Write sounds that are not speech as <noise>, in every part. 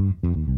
Mm-hmm.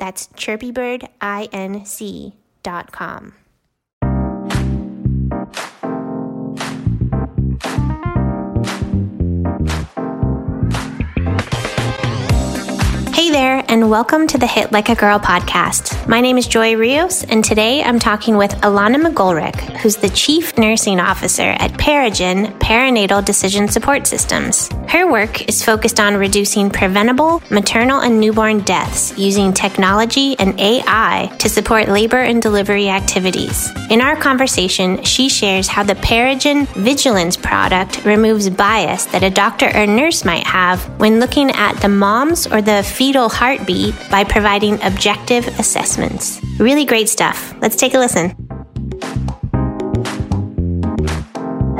That's chirpybirdinc.com. Hey there, and welcome to the Hit Like a Girl podcast. My name is Joy Rios, and today I'm talking with Alana McGolrick, who's the Chief Nursing Officer at PeriGen Perinatal Decision Support Systems. Her work is focused on reducing preventable maternal and newborn deaths using technology and AI to support labor and delivery activities. In our conversation, she shares how the PeriGen Vigilance product removes bias that a doctor or nurse might have when looking at the mom's or the fetal heartbeat by providing objective assessments. Really great stuff. Let's take a listen.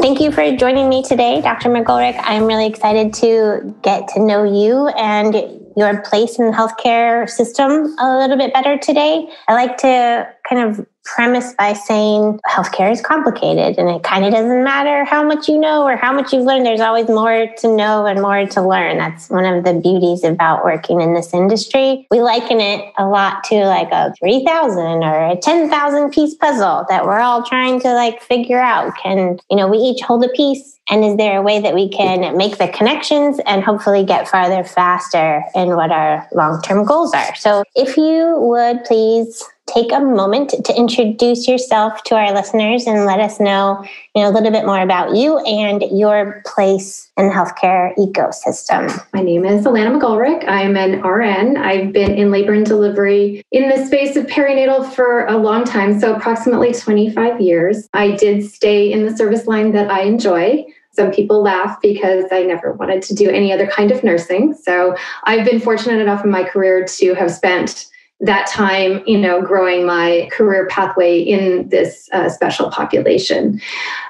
Thank you for joining me today, Dr. McGolrick. I'm really excited to get to know you and your place in the healthcare system a little bit better today. I like to kind of premise by saying healthcare is complicated and it kind of doesn't matter how much you know or how much you've learned. There's always more to know and more to learn. That's one of the beauties about working in this industry. We liken it a lot to like a 3,000 or a 10,000 piece puzzle that we're all trying to like figure out. Can, you know, we each hold a piece and is there a way that we can make the connections and hopefully get farther faster in what our long term goals are? So, if you would please take a moment to introduce yourself to our listeners and let us know, you know, a little bit more about you and your place in the healthcare ecosystem. My name is Alana McGolrick. I'm an RN. I've been in labor and delivery in the space of perinatal for a long time, so approximately 25 years. I did stay in the service line that I enjoy. Some people laugh because I never wanted to do any other kind of nursing. So I've been fortunate enough in my career to have spent that time, you know, growing my career pathway in this uh, special population.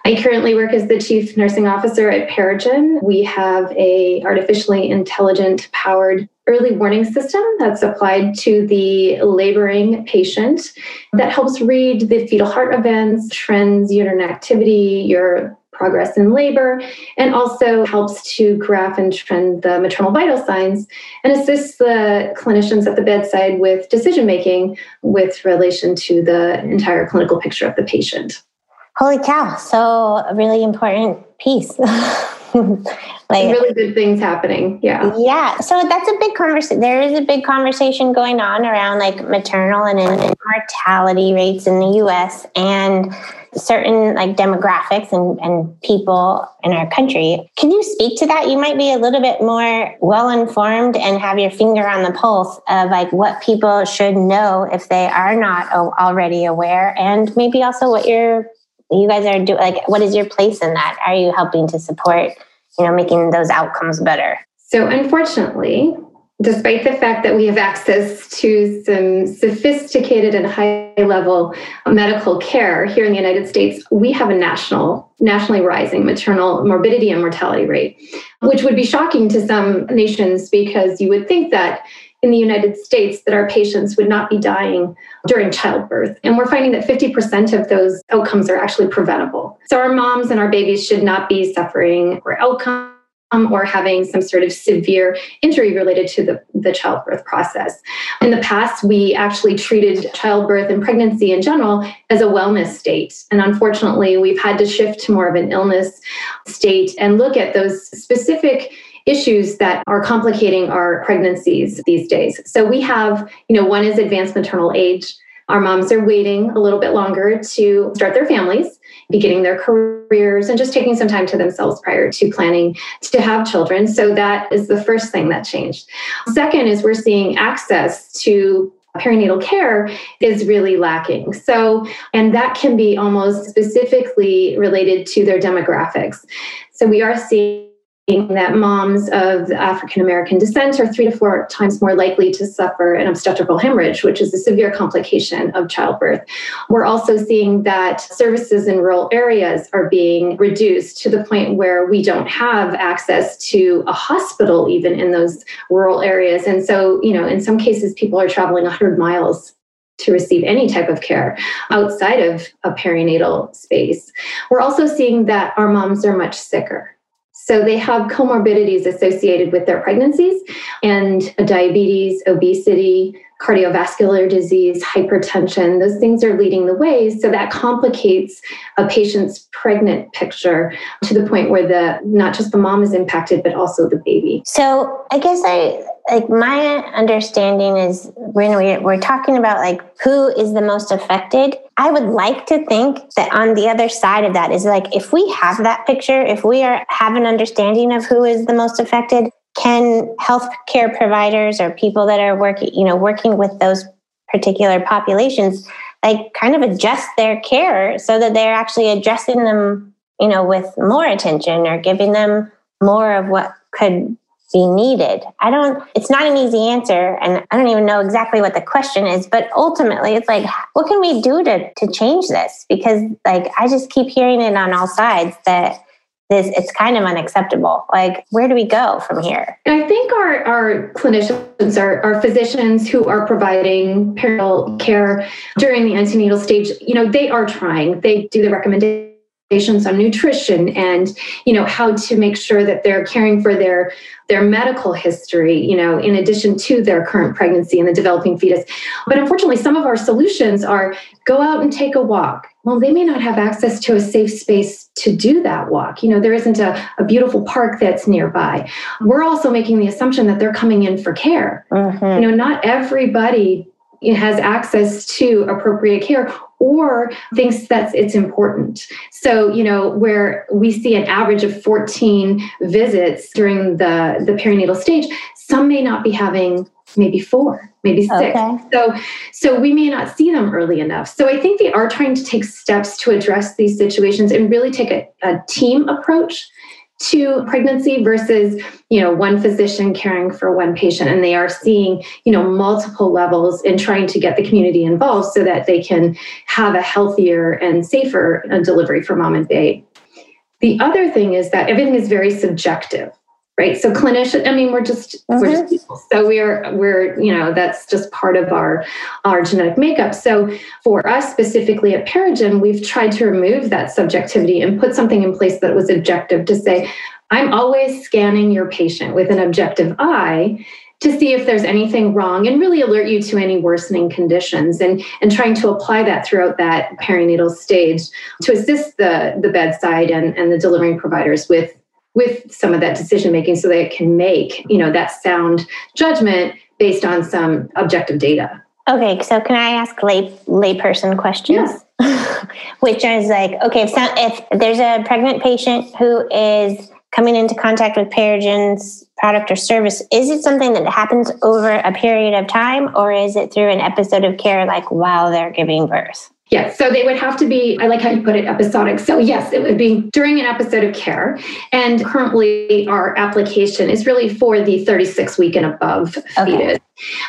I currently work as the chief nursing officer at PeriGen. We have a artificially intelligent powered early warning system that's applied to the laboring patient that helps read the fetal heart events, trends, uterine activity, your progress in labor, and also helps to graph and trend the maternal vital signs and assists the clinicians at the bedside with decision making with relation to the entire clinical picture of the patient. Holy cow. So, a really important piece. <laughs> <laughs> like really good things happening. Yeah. Yeah. So that's a big conversation. There is a big conversation going on around like maternal and mortality rates in the US and certain like demographics and, and people in our country. Can you speak to that? You might be a little bit more well informed and have your finger on the pulse of like what people should know if they are not already aware, and maybe also what you're you guys are doing. Like, what is your place in that? Are you helping to support, you know, making those outcomes better? So, unfortunately, despite the fact that we have access to some sophisticated and high level medical care here in the United States, we have a national, nationally rising maternal morbidity and mortality rate, which would be shocking to some nations because you would think that in the United States that our patients would not be dying during childbirth. And we're finding that 50% of those outcomes are actually preventable. So our moms and our babies should not be suffering or outcome um, or having some sort of severe injury related to the, the childbirth process. In the past, we actually treated childbirth and pregnancy in general as a wellness state. And unfortunately, we've had to shift to more of an illness state and look at those specific issues that are complicating our pregnancies these days. So we have, you know, one is advanced maternal age. Our moms are waiting a little bit longer to start their families beginning their careers and just taking some time to themselves prior to planning to have children. So that is the first thing that changed. Second is we're seeing access to perinatal care is really lacking. So, and that can be almost specifically related to their demographics. So we are seeing that moms of African American descent are three to four times more likely to suffer an obstetrical hemorrhage, which is a severe complication of childbirth. We're also seeing that services in rural areas are being reduced to the point where we don't have access to a hospital, even in those rural areas. And so, you know, in some cases, people are traveling 100 miles to receive any type of care outside of a perinatal space. We're also seeing that our moms are much sicker. So they have comorbidities associated with their pregnancies and diabetes, obesity, cardiovascular disease, hypertension. Those things are leading the way. So that complicates a patient's pregnant picture to the point where the not just the mom is impacted, but also the baby. So I guess I like my understanding is when we, we're talking about like who is the most affected i would like to think that on the other side of that is like if we have that picture if we are have an understanding of who is the most affected can healthcare providers or people that are working you know working with those particular populations like kind of adjust their care so that they're actually addressing them you know with more attention or giving them more of what could be needed? I don't, it's not an easy answer. And I don't even know exactly what the question is, but ultimately it's like, what can we do to, to change this? Because like, I just keep hearing it on all sides that this, it's kind of unacceptable. Like, where do we go from here? I think our, our clinicians, our, our physicians who are providing perinatal care during the antenatal stage, you know, they are trying. They do the recommendation on nutrition and you know how to make sure that they're caring for their their medical history you know in addition to their current pregnancy and the developing fetus but unfortunately some of our solutions are go out and take a walk well they may not have access to a safe space to do that walk you know there isn't a, a beautiful park that's nearby we're also making the assumption that they're coming in for care mm-hmm. you know not everybody has access to appropriate care or thinks that it's important. So, you know, where we see an average of 14 visits during the, the perinatal stage, some may not be having maybe four maybe six. Okay. so so we may not see them early enough. So i think they are trying to take steps to address these situations and really take a, a team approach to pregnancy versus you know one physician caring for one patient. And they are seeing you know multiple levels in trying to get the community involved so that they can have a healthier and safer uh, delivery for mom and babe. The other thing is that everything is very subjective right so clinician i mean we're just mm-hmm. we're just people so we're we're you know that's just part of our our genetic makeup so for us specifically at PeriGen we've tried to remove that subjectivity and put something in place that was objective to say i'm always scanning your patient with an objective eye to see if there's anything wrong and really alert you to any worsening conditions and, and trying to apply that throughout that perinatal stage to assist the, the bedside and, and the delivering providers with with some of that decision making so that it can make, you know, that sound judgment based on some objective data. Okay, so can I ask lay layperson questions? Yes. <laughs> Which is like, okay, if, some, if there's a pregnant patient who is coming into contact with PeriGen's product or service, is it something that happens over a period of time or is it through an episode of care like while they're giving birth? Yes. So they would have to be, I like how you put it, episodic. So, yes, it would be during an episode of care. And currently, our application is really for the 36 week and above okay. fetus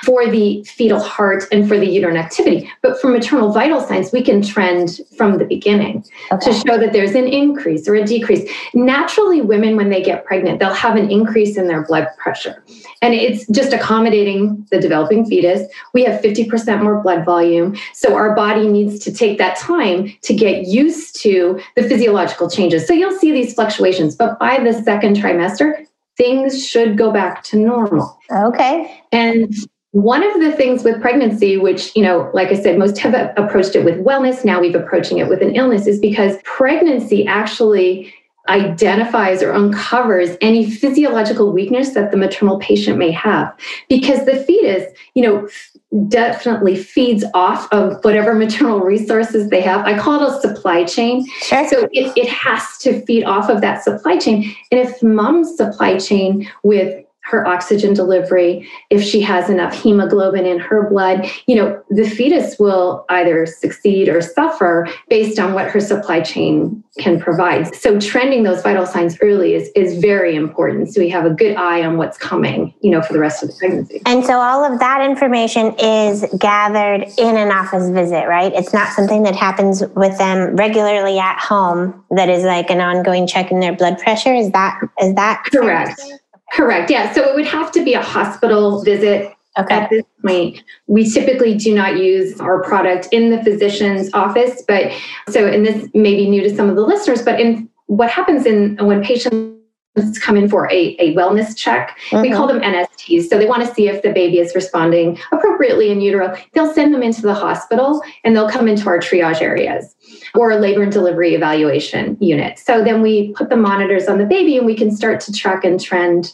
for the fetal heart and for the uterine activity. But for maternal vital signs, we can trend from the beginning okay. to show that there's an increase or a decrease. Naturally, women, when they get pregnant, they'll have an increase in their blood pressure. And it's just accommodating the developing fetus. We have 50% more blood volume. So our body needs to take that time to get used to the physiological changes. So you'll see these fluctuations. But by the second trimester, things should go back to normal. Okay. And one of the things with pregnancy, which, you know, like I said, most have approached it with wellness. Now we've approaching it with an illness, is because pregnancy actually identifies or uncovers any physiological weakness that the maternal patient may have because the fetus you know definitely feeds off of whatever maternal resources they have. I call it a supply chain. Sure. so it, it has to feed off of that supply chain. And if mom's supply chain with her oxygen delivery, if she has enough hemoglobin in her blood, you know, the fetus will either succeed or suffer based on what her supply chain can provide. So trending those vital signs early is, is very important. So we have a good eye on what's coming, you know, for the rest of the pregnancy. And so all of that information is gathered in an office visit, right? It's not something that happens with them regularly at home that is like an ongoing check in their blood pressure. Is that is that correct? Correct. Yeah. So it would have to be a hospital visit. Okay. At this point, we typically do not use our product in the physician's office. But so, and this may be new to some of the listeners, but in what happens in when patients come in for a, a wellness check. Mm-hmm. We call them NSTs. So they want to see if the baby is responding appropriately in utero. They'll send them into the hospital and they'll come into our triage areas or a labor and delivery evaluation unit. So then we put the monitors on the baby and we can start to track and trend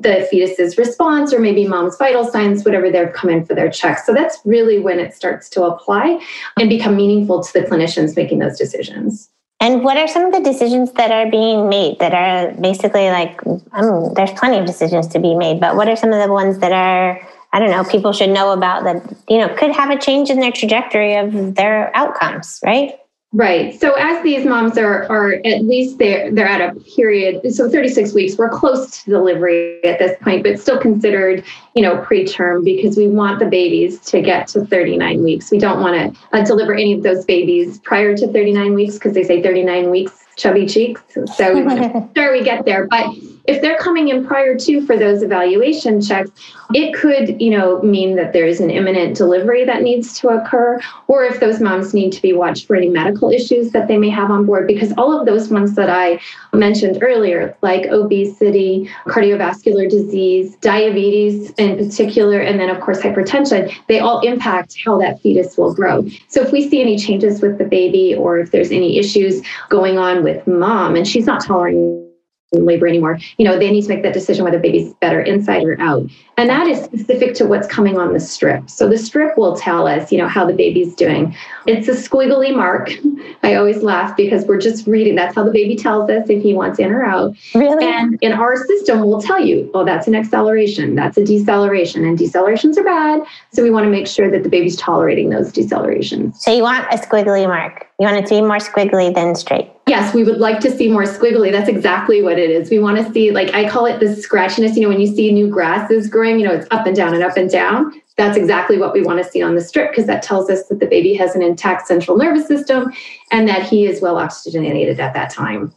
the fetus's response or maybe mom's vital signs, whatever they're in for their checks. So that's really when it starts to apply and become meaningful to the clinicians making those decisions. And what are some of the decisions that are being made that are basically like, um, there's plenty of decisions to be made, but what are some of the ones that are, I don't know, people should know about that, you know, could have a change in their trajectory of their outcomes, right? Right. So as these moms are are at least they're they're at a period. So 36 weeks, we're close to delivery at this point, but still considered, you know, preterm because we want the babies to get to 39 weeks. We don't want to uh, deliver any of those babies prior to 39 weeks because they say 39 weeks chubby cheeks. So we <laughs> sure we get there. But if they're coming in prior to for those evaluation checks, it could, you know, mean that there's an imminent delivery that needs to occur, or if those moms need to be watched for any medical issues that they may have on board, because all of those ones that I mentioned earlier, like obesity, cardiovascular disease, diabetes in particular, and then of course hypertension, they all impact how that fetus will grow. So if we see any changes with the baby, or if there's any issues going on with mom and she's not tolerating labor anymore. You know, they need to make that decision whether baby's better inside or out. And that is specific to what's coming on the strip. So the strip will tell us, you know, how the baby's doing. It's a squiggly mark. <laughs> I always laugh because we're just reading. That's how the baby tells us if he wants in or out. Really? And in our system, we'll tell you, oh, that's an acceleration, that's a deceleration, and decelerations are bad. So we want to make sure that the baby's tolerating those decelerations. So you want a squiggly mark. You want it to be more squiggly than straight. Yes, we would like to see more squiggly. That's exactly what it is. We want to see, like, I call it the scratchiness. You know, when you see new grasses growing, you know, it's up and down and up and down. That's exactly what we want to see on the strip because that tells us that the baby has an intact central nervous system and that he is well oxygenated at that time.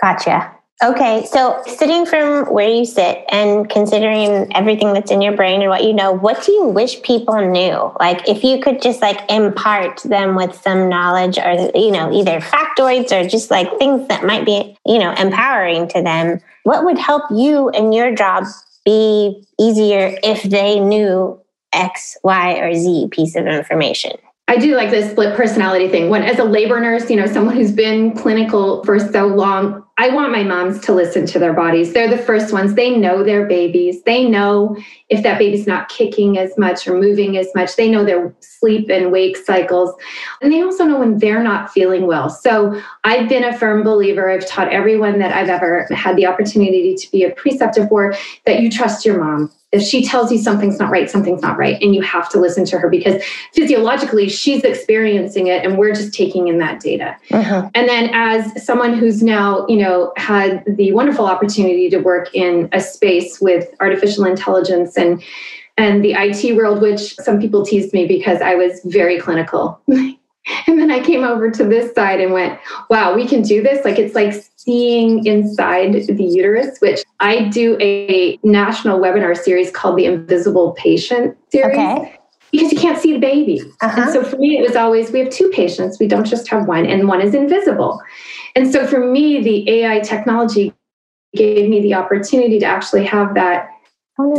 Gotcha. Okay, so sitting from where you sit and considering everything that's in your brain and what you know, what do you wish people knew? Like if you could just like impart them with some knowledge or you know, either factoids or just like things that might be, you know, empowering to them, what would help you in your job be easier if they knew X, Y, or Z piece of information? I do like this split personality thing. When, as a labor nurse, you know, someone who's been clinical for so long, I want my moms to listen to their bodies. They're the first ones. They know their babies. They know if that baby's not kicking as much or moving as much. They know their sleep and wake cycles. And they also know when they're not feeling well. So I've been a firm believer. I've taught everyone that I've ever had the opportunity to be a preceptor for that you trust your mom if she tells you something's not right, something's not right. And you have to listen to her because physiologically she's experiencing it and we're just taking in that data. Uh-huh. And then as someone who's now, you know, had the wonderful opportunity to work in a space with artificial intelligence and and the IT world, which some people teased me because I was very clinical. <laughs> <laughs> And then I came over to this side and went, wow, we can do this. Like it's like seeing inside the uterus, which I do a national webinar series called the Invisible Patient series. Okay. Because you can't see the baby. Uh-huh. And so for me, it was always we have two patients. We don't just have one, and one is invisible. And so for me, the AI technology gave me the opportunity to actually have that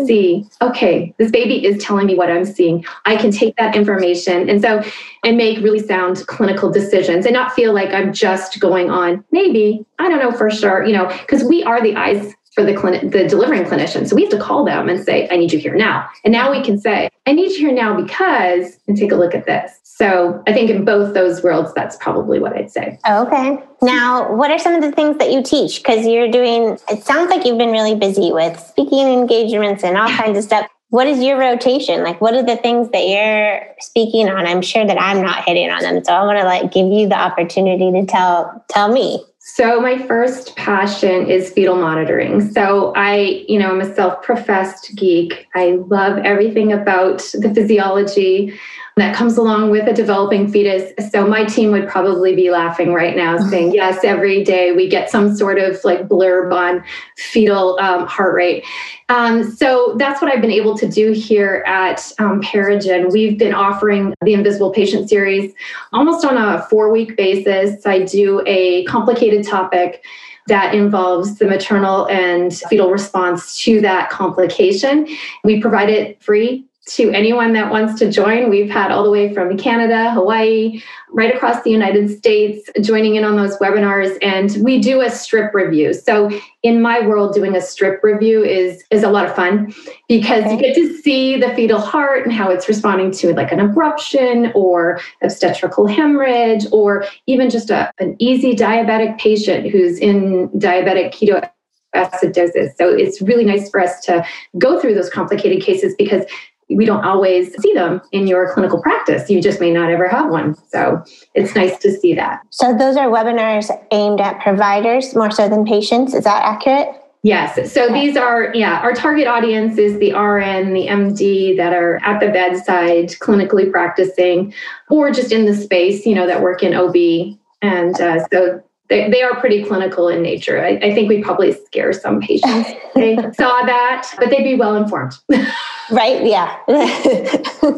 see okay this baby is telling me what i'm seeing i can take that information and so and make really sound clinical decisions and not feel like i'm just going on maybe i don't know for sure you know because we are the eyes for the clinic, the delivering clinician. So we have to call them and say, I need you here now. And now we can say, I need you here now because, and take a look at this. So I think in both those worlds, that's probably what I'd say. Okay. Now, what are some of the things that you teach? Because you're doing, it sounds like you've been really busy with speaking engagements and all kinds of stuff. What is your rotation? Like, what are the things that you're speaking on? I'm sure that I'm not hitting on them. So I want to like give you the opportunity to tell, tell me. So my first passion is fetal monitoring. So I, you know, I'm a self-professed geek. I love everything about the physiology that comes along with a developing fetus. So my team would probably be laughing right now, <laughs> saying, "Yes, every day we get some sort of like blurb on fetal um, heart rate." Um, so that's what I've been able to do here at um, PeriGen. We've been offering the Invisible Patient Series almost on a four-week basis. I do a complicated topic that involves the maternal and fetal response to that complication. We provide it free to anyone that wants to join. We've had all the way from Canada, Hawaii, right across the United States joining in on those webinars and we do a strip review. So in my world doing a strip review is is a lot of fun because okay. you get to see the fetal heart and how it's responding to like an abruption or obstetrical hemorrhage or even just a, an easy diabetic patient who's in diabetic keto acidosis. So it's really nice for us to go through those complicated cases because we don't always see them in your clinical practice. You just may not ever have one. So it's nice to see that. So those are webinars aimed at providers more so than patients. Is that accurate? Yes. So these are, yeah, our target audience is the RN, the MD that are at the bedside clinically practicing or just in the space, you know, that work in OB. And uh, so they, they are pretty clinical in nature. I, I think we probably scare some patients. <laughs> they saw that, but they'd be well informed. <laughs> right? Yeah. <laughs>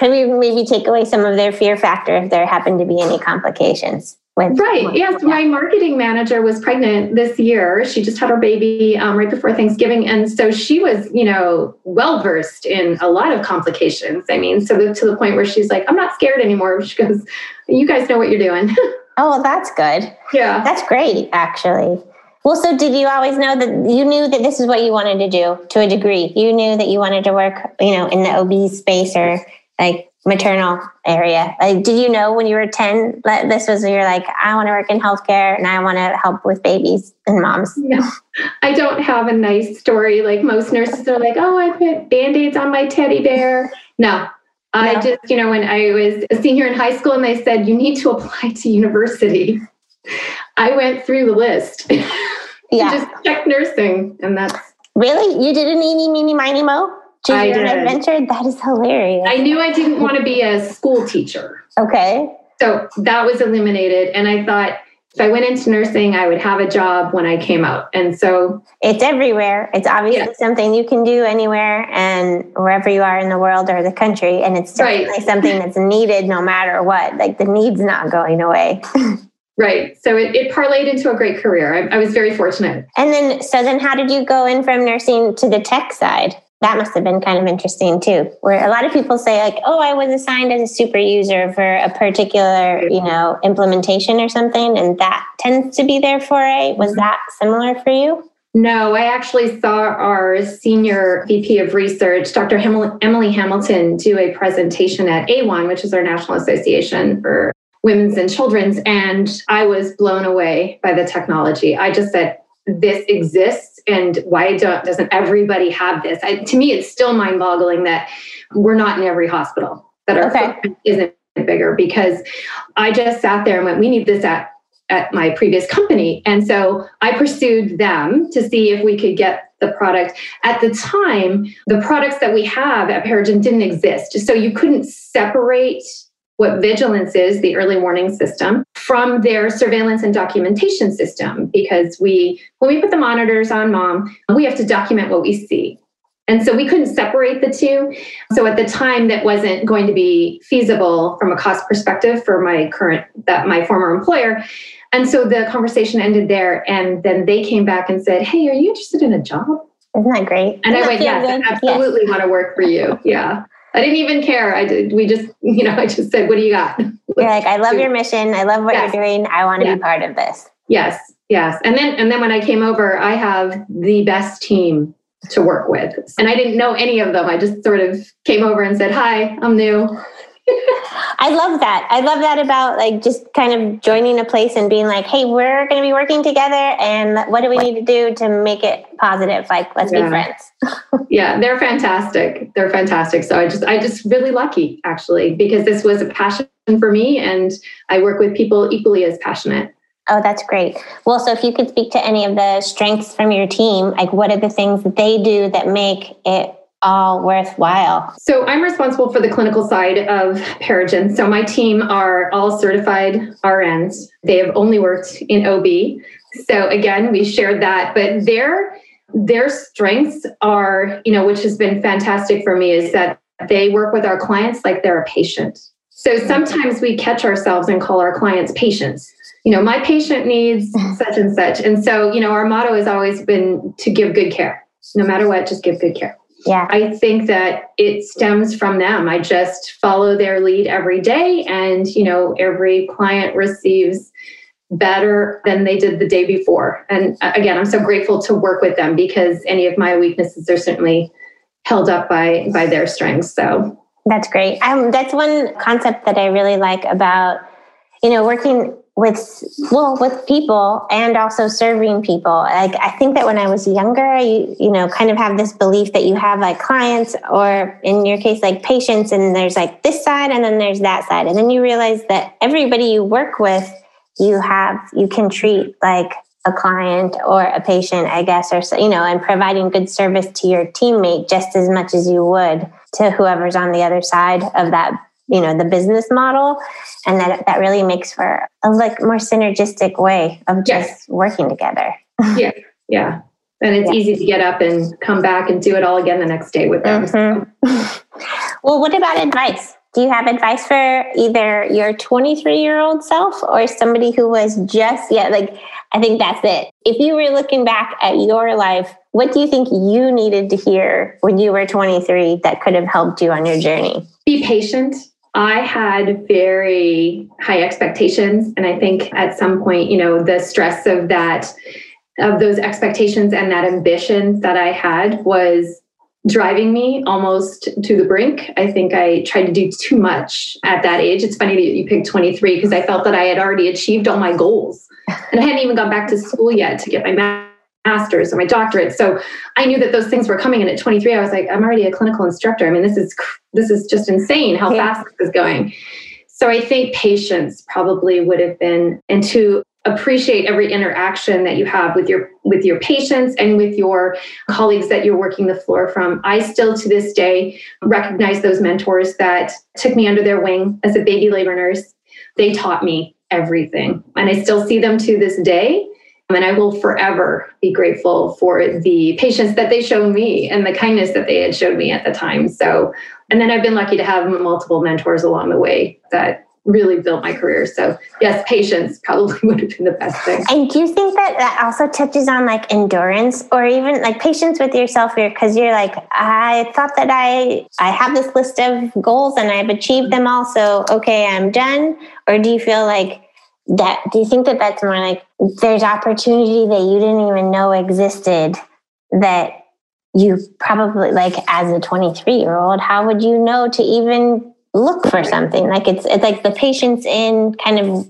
maybe maybe take away some of their fear factor if there happen to be any complications. With, right. Yes. Yeah. My marketing manager was pregnant this year. She just had her baby um, right before Thanksgiving. And so she was, you know, well versed in a lot of complications. I mean, so the, to the point where she's like, I'm not scared anymore. She goes, You guys know what you're doing. Oh, well, that's good. Yeah. That's great, actually. Well, so did you always know that you knew that this is what you wanted to do to a degree? You knew that you wanted to work, you know, in the OB space or like maternal area. Like, did you know when you were 10 that this was, you're like, I want to work in healthcare and I want to help with babies and moms? No, <laughs> I don't have a nice story. Like most nurses are like, oh, I put band aids on my teddy bear. No, I just, you know, when I was a senior in high school and they said, you need to apply to university, I went through the list. <laughs> Yeah. just check nursing. And that's. Really? You did an eeny, meeny, miny, mo? I did. adventure? That is hilarious. I knew I didn't want to be a school teacher. Okay. So that was eliminated. And I thought, if I went into nursing, I would have a job when I came out. And so it's everywhere. It's obviously yeah. something you can do anywhere and wherever you are in the world or the country. And it's definitely right. something that's needed no matter what. Like the need's not going away. <laughs> right. So it, it parlayed into a great career. I, I was very fortunate. And then, so then how did you go in from nursing to the tech side? That must have been kind of interesting too where a lot of people say like oh i was assigned as a super user for a particular you know implementation or something and that tends to be there for a was mm-hmm. that similar for you no, I actually saw our senior VP of research, Dr. Emily Hamilton, do a presentation at AWHONN, which is our National Association for Women's and Children's, and I was blown away by the technology. I just said, this exists and why doesn't everybody have this? I, to me, it's still mind boggling that we're not in every hospital, that our okay. footprint isn't bigger because I just sat there and went, we need this at, at my previous company. And so I pursued them to see if we could get the product. At the time, the products that we have at PeriGen didn't exist. So you couldn't separate what vigilance is, the early warning system, from their surveillance and documentation system. Because we, when we put the monitors on mom, we have to document what we see. And so we couldn't separate the two. So at the time, that wasn't going to be feasible from a cost perspective for my current, that my former employer. And so the conversation ended there. And then they came back and said, Hey, are you interested in a job? Isn't that great? And Isn't I went, Yes, I absolutely yes. want to work for you. Yeah. I didn't even care. I did. We just, <laughs> you know, I just said, "What do you got?" <laughs> You're like, "I love your mission. I love what yes. you're doing. I want to be part of this." Yes, yes. And then, and then when I came over, I have the best team to work with, and I didn't know any of them. I just sort of came over and said, "Hi, I'm new. <laughs> I love that. I love that about like just kind of joining a place and being like, hey, we're going to be working together. And what do we need to do to make it positive? Like, let's yeah. be friends. <laughs> yeah, they're fantastic. They're fantastic. So I just, I just really lucky actually, because this was a passion for me and I work with people equally as passionate. Oh, that's great. Well, so if you could speak to any of the strengths from your team, like what are the things that they do that make it all worthwhile? So I'm responsible for the clinical side of PeriGen. So my team are all certified RNs. They have only worked in OB. So again, we shared that, but their their strengths are, you know, which has been fantastic for me is that they work with our clients like they're a patient. So sometimes we catch ourselves and call our clients patients. You know, my patient needs <laughs> such and such. And so, you know, our motto has always been to give good care. No matter what, just give good care. Yeah. I think that it stems from them. I just follow their lead every day and, you know, every client receives better than they did the day before. And uh, again, I'm so grateful to work with them because any of my weaknesses are certainly held up by by their strengths. So that's great. Um, that's one concept that I really like about you know working with well with people and also serving people. Like i think that when i was younger you you know kind of have this belief that you have like clients or in your case like patients and there's like this side and then there's that side. And then you realize that everybody you work with you have you can treat like a client or a patient i guess or you know and providing good service to your teammate just as much as you would to whoever's on the other side of that you know the business model and that that really makes for a like more synergistic way of just yes. working together. <laughs> Yeah yeah. And it's yeah. easy to get up and come back and do it all again the next day with them. Mm-hmm. <laughs> well what about advice? Do you have advice for either your 23 year old self or somebody who was just yeah like i think that's it. If you were looking back at your life what do you think you needed to hear when you were 23 that could have helped you on your journey? Be patient I had very high expectations. And I think at some point, you know, the stress of that, of those expectations and that ambition that I had was driving me almost to the brink. I think I tried to do too much at that age. It's funny that you picked 23 because I felt that I had already achieved all my goals. And I hadn't even gone back to school yet to get my master's or my doctorate. So I knew that those things were coming. And at 23, I was like, I'm already a clinical instructor. I mean, this is this is just insane how yeah. fast this is going. So I think patience probably would have been, and to appreciate every interaction that you have with your with your patients and with your colleagues that you're working the floor from i still to this day recognize those mentors that took me under their wing as a baby labor nurse they taught me everything and i still see them to this day and I will forever be grateful for the patience that they showed me and the kindness that they had showed me at the time. So, and then I've been lucky to have multiple mentors along the way that really built my career. So yes, patience probably <laughs> would have been the best thing. And do you think that that also touches on like endurance or even like patience with yourself here? Because you're like, I thought that I I have this list of goals and I've achieved them all. So okay, I'm done. Or do you feel like that? Do you think that that's more like there's opportunity that you didn't even know existed that you probably like as a 23 year old how would you know to even look for something? Like it's it's like the patience in kind of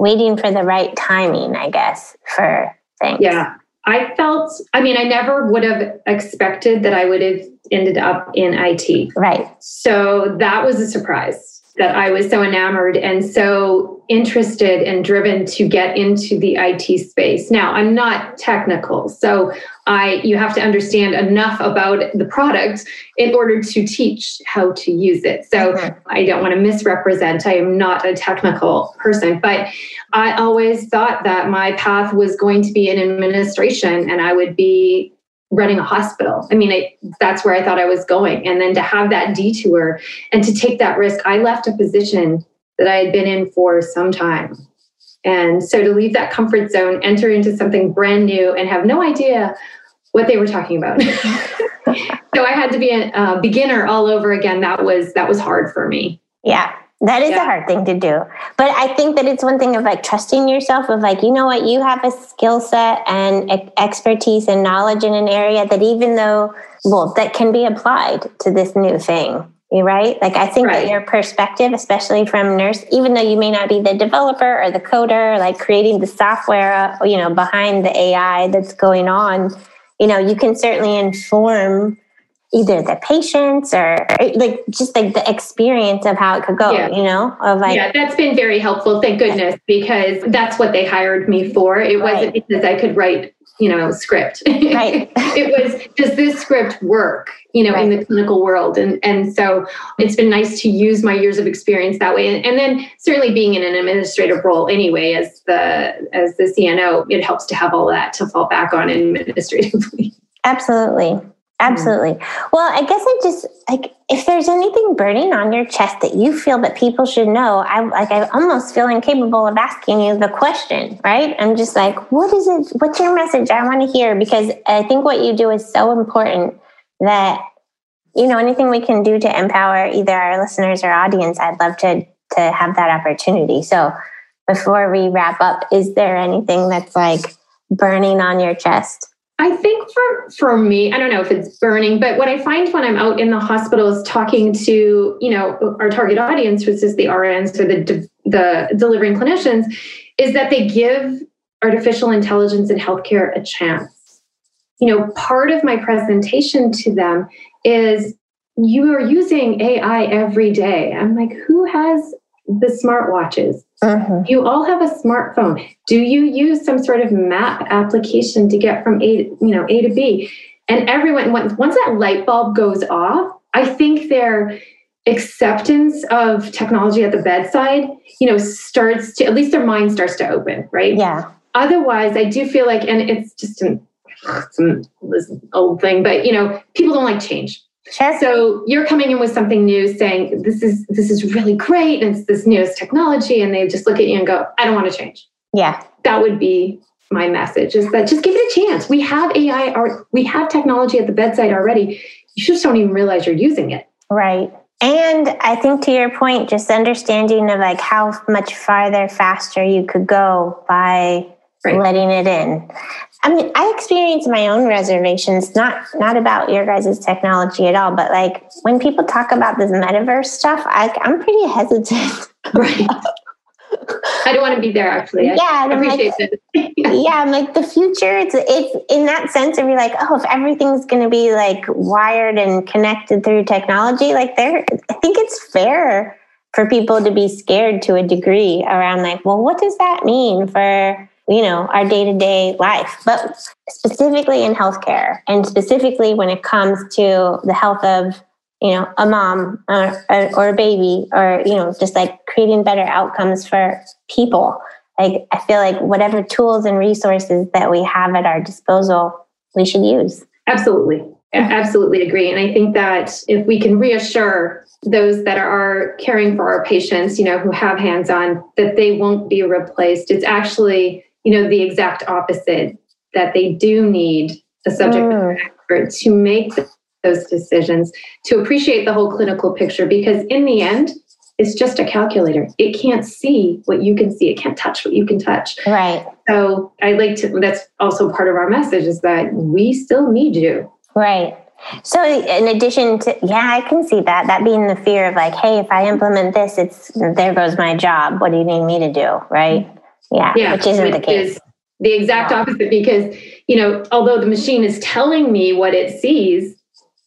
waiting for the right timing i guess for things. Yeah. I felt i mean i never would have expected that i would have ended up in it right. So that was a surprise that I was so enamored and so interested and driven to get into the IT space. Now, I'm not technical, so I you have to understand enough about the product in order to teach how to use it. So mm-hmm. I don't want to misrepresent. I am not a technical person, but I always thought that my path was going to be in administration and I would be running a hospital. I mean, I, that's where I thought I was going. And then to have that detour and to take that risk, I left a position that I had been in for some time. And so to leave that comfort zone, enter into something brand new, and have no idea what they were talking about. <laughs> so I had to be a, a beginner all over again. That was that was hard for me. Yeah. That is yeah. a hard thing to do. But I think that it's one thing of like trusting yourself of like, you know what, you have a skill set and expertise and knowledge in an area that even though, well, that can be applied to this new thing. You right. Like I think right. that your perspective, especially from nurse, even though you may not be the developer or the coder, like creating the software, you know, behind the AI that's going on, you know, you can certainly inform either the patients or like just like the experience of how it could go, yeah. you know, of like Yeah, that's been very helpful, thank goodness, because that's what they hired me for. It wasn't because I could write, you know, script. <laughs> Right. it was does this script work, you know, right. in the clinical world? And and so it's been nice to use my years of experience that way. And, and then certainly being in an administrative role anyway as the as the CNO, it helps to have all that to fall back on administratively. <laughs> Absolutely. Mm-hmm. Absolutely. Well, I guess I just like if there's anything burning on your chest that you feel that people should know, I like I almost feel incapable of asking you the question, right? I'm just like, what is it? What's your message? I want to hear because I think what you do is so important that you know anything we can do to empower either our listeners or audience, I'd love to to have that opportunity. So, before we wrap up, is there anything that's like burning on your chest? I think for for me, I don't know if it's burning, but what I find when I'm out in the hospitals talking to you know our target audience, which is the RNs or the the delivering clinicians, is that they give artificial intelligence in healthcare a chance. You know, part of my presentation to them is you are using AI every day. I'm like, who has the smartwatches? Mm-hmm. You all have a smartphone. Do you use some sort of map application to get from A to, you know A to B? And everyone once that light bulb goes off, I think their acceptance of technology at the bedside, you know, starts to at least their mind starts to open, right? Yeah. Otherwise, I do feel like, and it's just an, some old thing, but you know, people don't like change. Sure. So you're coming in with something new, saying this is this is really great, and it's this newest technology, and they just look at you and go, "I don't want to change." Yeah, that would be my message: is that just give it a chance. We have AI, or we have technology at the bedside already. You just don't even realize you're using it. Right. And I think to your point, just understanding of like how much farther, faster you could go by right. letting it in. I mean, I experience my own reservations, not not about your guys' technology at all, but like when people talk about this metaverse stuff, I, I'm pretty hesitant. <laughs> Right. <laughs> I don't want to be there actually. Yeah, I appreciate like, it. <laughs> yeah, I'm like the future. It's it's in that sense of you're like, oh, if everything's going to be like wired and connected through technology, like there, I think it's fair for people to be scared to a degree around like, well, what does that mean for you know our day-to-day life but specifically in healthcare and specifically when it comes to the health of you know a mom or, or a baby or you know just like creating better outcomes for people. Like i feel like whatever tools and resources that we have at our disposal we should use. Absolutely. Mm-hmm. Absolutely agree. And I think that if we can reassure those that are caring for our patients, you know, who have hands on, that they won't be replaced, it's actually, you know, the exact opposite that they do need a subject matter mm. expert to make those decisions, to appreciate the whole clinical picture, because in the end, it's just a calculator. It can't see what you can see. It can't touch what you can touch. Right. So I like to, that's also part of our message is that we still need you. Right. So in addition to yeah, I can see that that being the fear of like, hey, if I implement this, it's there goes my job. What do you need me to do? Right. Yeah. yeah which isn't which the case. Is the exact opposite because, you know, although the machine is telling me what it sees,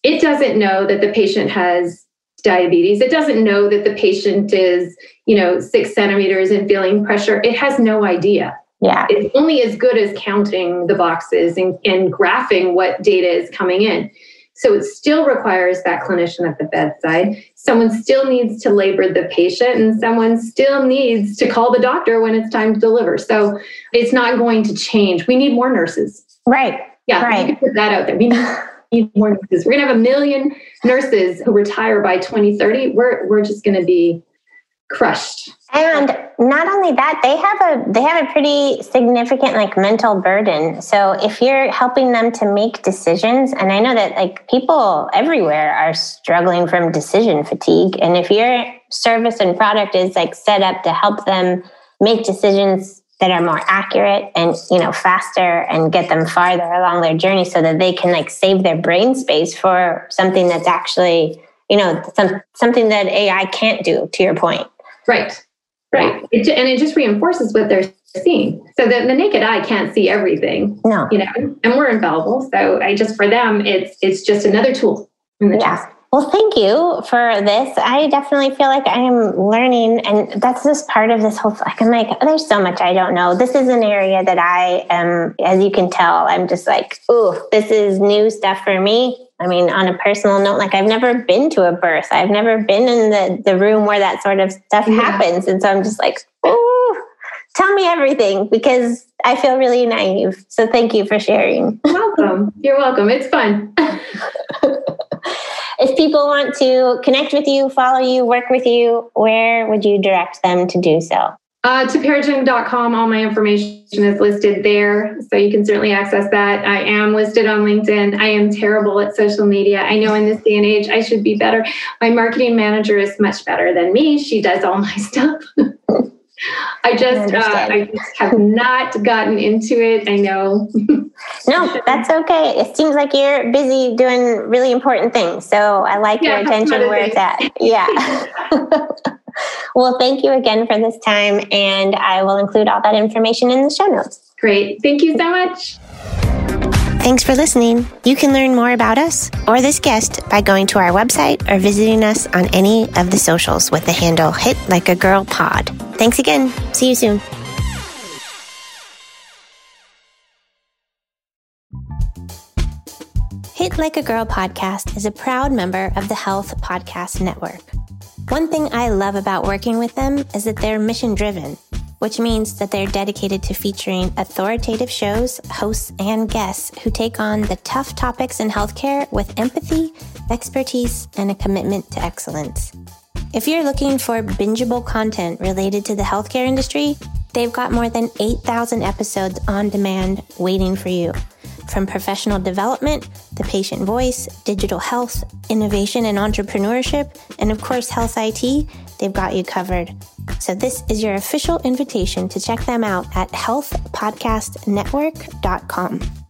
it doesn't know that the patient has diabetes. It doesn't know that the patient is, you know, six centimeters and feeling pressure. It has no idea. Yeah. It's only as good as counting the boxes and, and graphing what data is coming in. So it still requires that clinician at the bedside. Someone still needs to labor the patient, and someone still needs to call the doctor when it's time to deliver. So it's not going to change. We need more nurses. Right. Yeah. Right. You can put that out there. We need need more nurses. We're going to have a million nurses who retire by 2030. We're, we're just going to be crushed. And not only that, they have a they have a pretty significant like mental burden. So if you're helping them to make decisions, and I know that like people everywhere are struggling from decision fatigue, and if your service and product is like set up to help them make decisions that are more accurate and you know faster and get them farther along their journey so that they can like save their brain space for something that's actually you know some, something that ai can't do to your point right right. It, and it just reinforces what they're seeing. So that the naked eye can't see everything no. you know and we're infallible. So i just for them it's it's just another tool in the yeah. chest well, thank you for this. I definitely feel like I am learning, and that's just part of this whole. Like, I'm like, there's so much I don't know. This is an area that I am, as you can tell, I'm just like, ooh, this is new stuff for me. I mean, on a personal note, like I've never been to a birth. I've never been in the the room where that sort of stuff yeah. happens, and so I'm just like, ooh, tell me everything because I feel really naive. So thank you for sharing. welcome. You're welcome. It's fun. <laughs> if people want to connect with you, follow you, work with you, where would you direct them to do so? Uh, to PeriGen.com, all my information is listed there. So you can certainly access that. I am listed on LinkedIn. I am terrible at social media. I know in this day and age, I should be better. My marketing manager is much better than me. She does all my <laughs> stuff. I just, I, uh, I just have not gotten into it. I know. <laughs> no, that's okay. It seems like you're busy doing really important things. So I like yeah, your attention where it's at. <laughs> Yeah. <laughs> well, thank you again for this time. And I will include all that information in the show notes. Great. Thank you so much. Thanks for listening. You can learn more about us or this guest by going to our website or visiting us on any of the socials with the handle Hit Like a Girl Pod. Thanks again. See you soon. Hit Like a Girl podcast is a proud member of the Health Podcast Network. One thing I love about working with them is that they're mission driven which means that they're dedicated to featuring authoritative shows, hosts, and guests who take on the tough topics in healthcare with empathy, expertise, and a commitment to excellence. If you're looking for bingeable content related to the healthcare industry, they've got more than 8,000 episodes on demand waiting for you. From professional development, the patient voice, digital health, innovation and entrepreneurship, and of course, health IT, they've got you covered. So, this is your official invitation to check them out at healthpodcastnetwork.com.